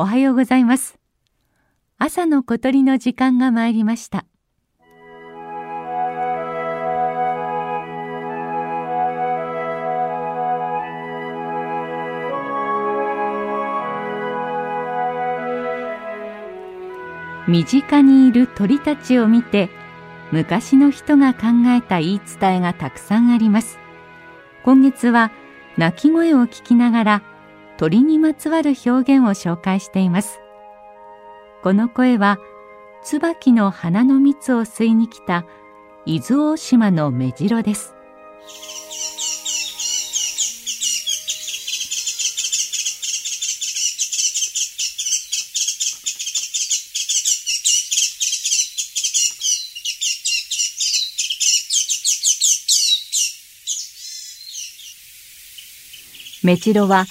おはようございます。朝の小鳥の時間が参りました。身近にいる鳥たちを見て昔の人が考えた言い伝えがたくさんあります。今月は鳴き声を聞きながら鳥にまつわる表現を紹介しています。この声は椿の花の蜜を吸いに来た伊豆大島の目白です。メジロは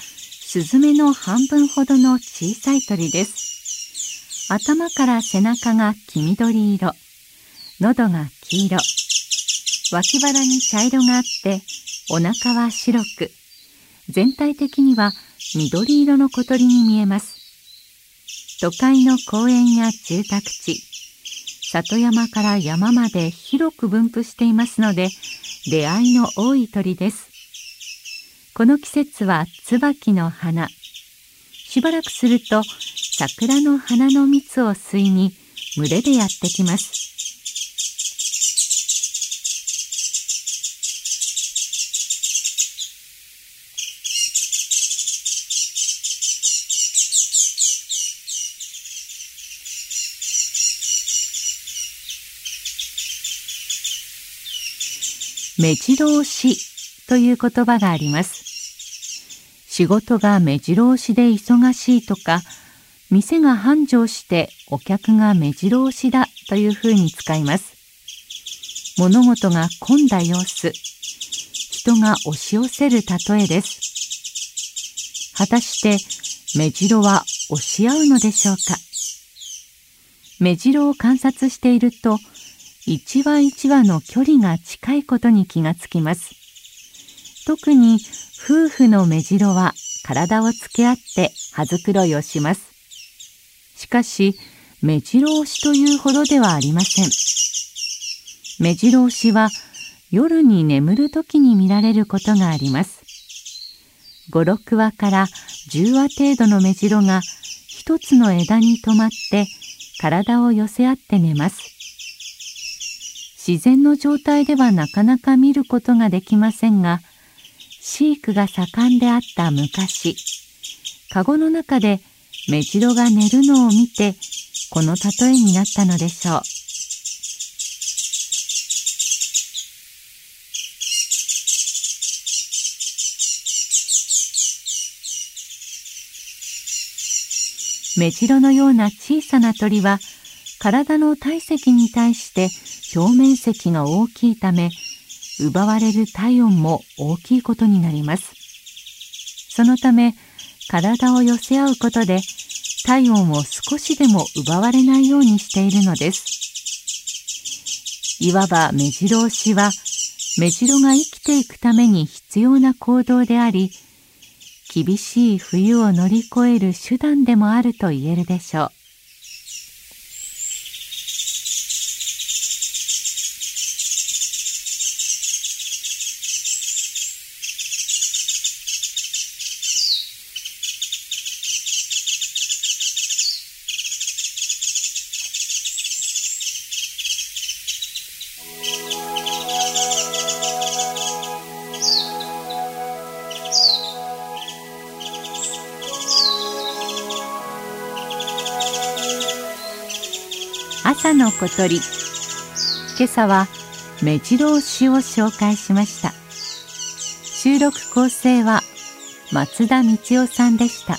スズメの半分ほどの小さい鳥です。頭から背中が黄緑色、喉が黄色、脇腹に茶色があって、お腹は白く、全体的には緑色の小鳥に見えます。都会の公園や住宅地、里山から山まで広く分布していますので、出会いの多い鳥です。この季節は椿の花。しばらくすると桜の花の蜜を吸いに群れでやってきます。目白押しという言葉があります。仕事が目白押しで忙しいとか店が繁盛してお客が目白押しだというふうに使います。物事が混んだ様子。人が押し寄せる例えです。果たして目白は押し合うのでしょうか？目白を観察していると一羽一羽の距離が近いことに気がつきます。特に夫婦の目白は体をつけ合って葉づくろいをします。しかし、目白押しというほどではありません。目白押しは夜に眠る時に見られることがあります。5、6羽から10羽程度の目白が一つの枝に止まって体を寄せ合って寝ます。自然の状態ではなかなか見ることができませんが、飼育が盛んであった昔カゴの中でメジロが寝るのを見てこの例えになったのでしょう。メジロのような小さな鳥は体の体積に対して表面積が大きいため奪われる体温も大きいことになります。そのため体を寄せ合うことで体温を少しでも奪われないようにしているのです。いわば目白押しは目白が生きていくために必要な行動であり厳しい冬を乗り越える手段でもあると言えるでしょう。朝の小鳥。今朝は目白押しを紹介しました。収録構成は松田道夫さんでした。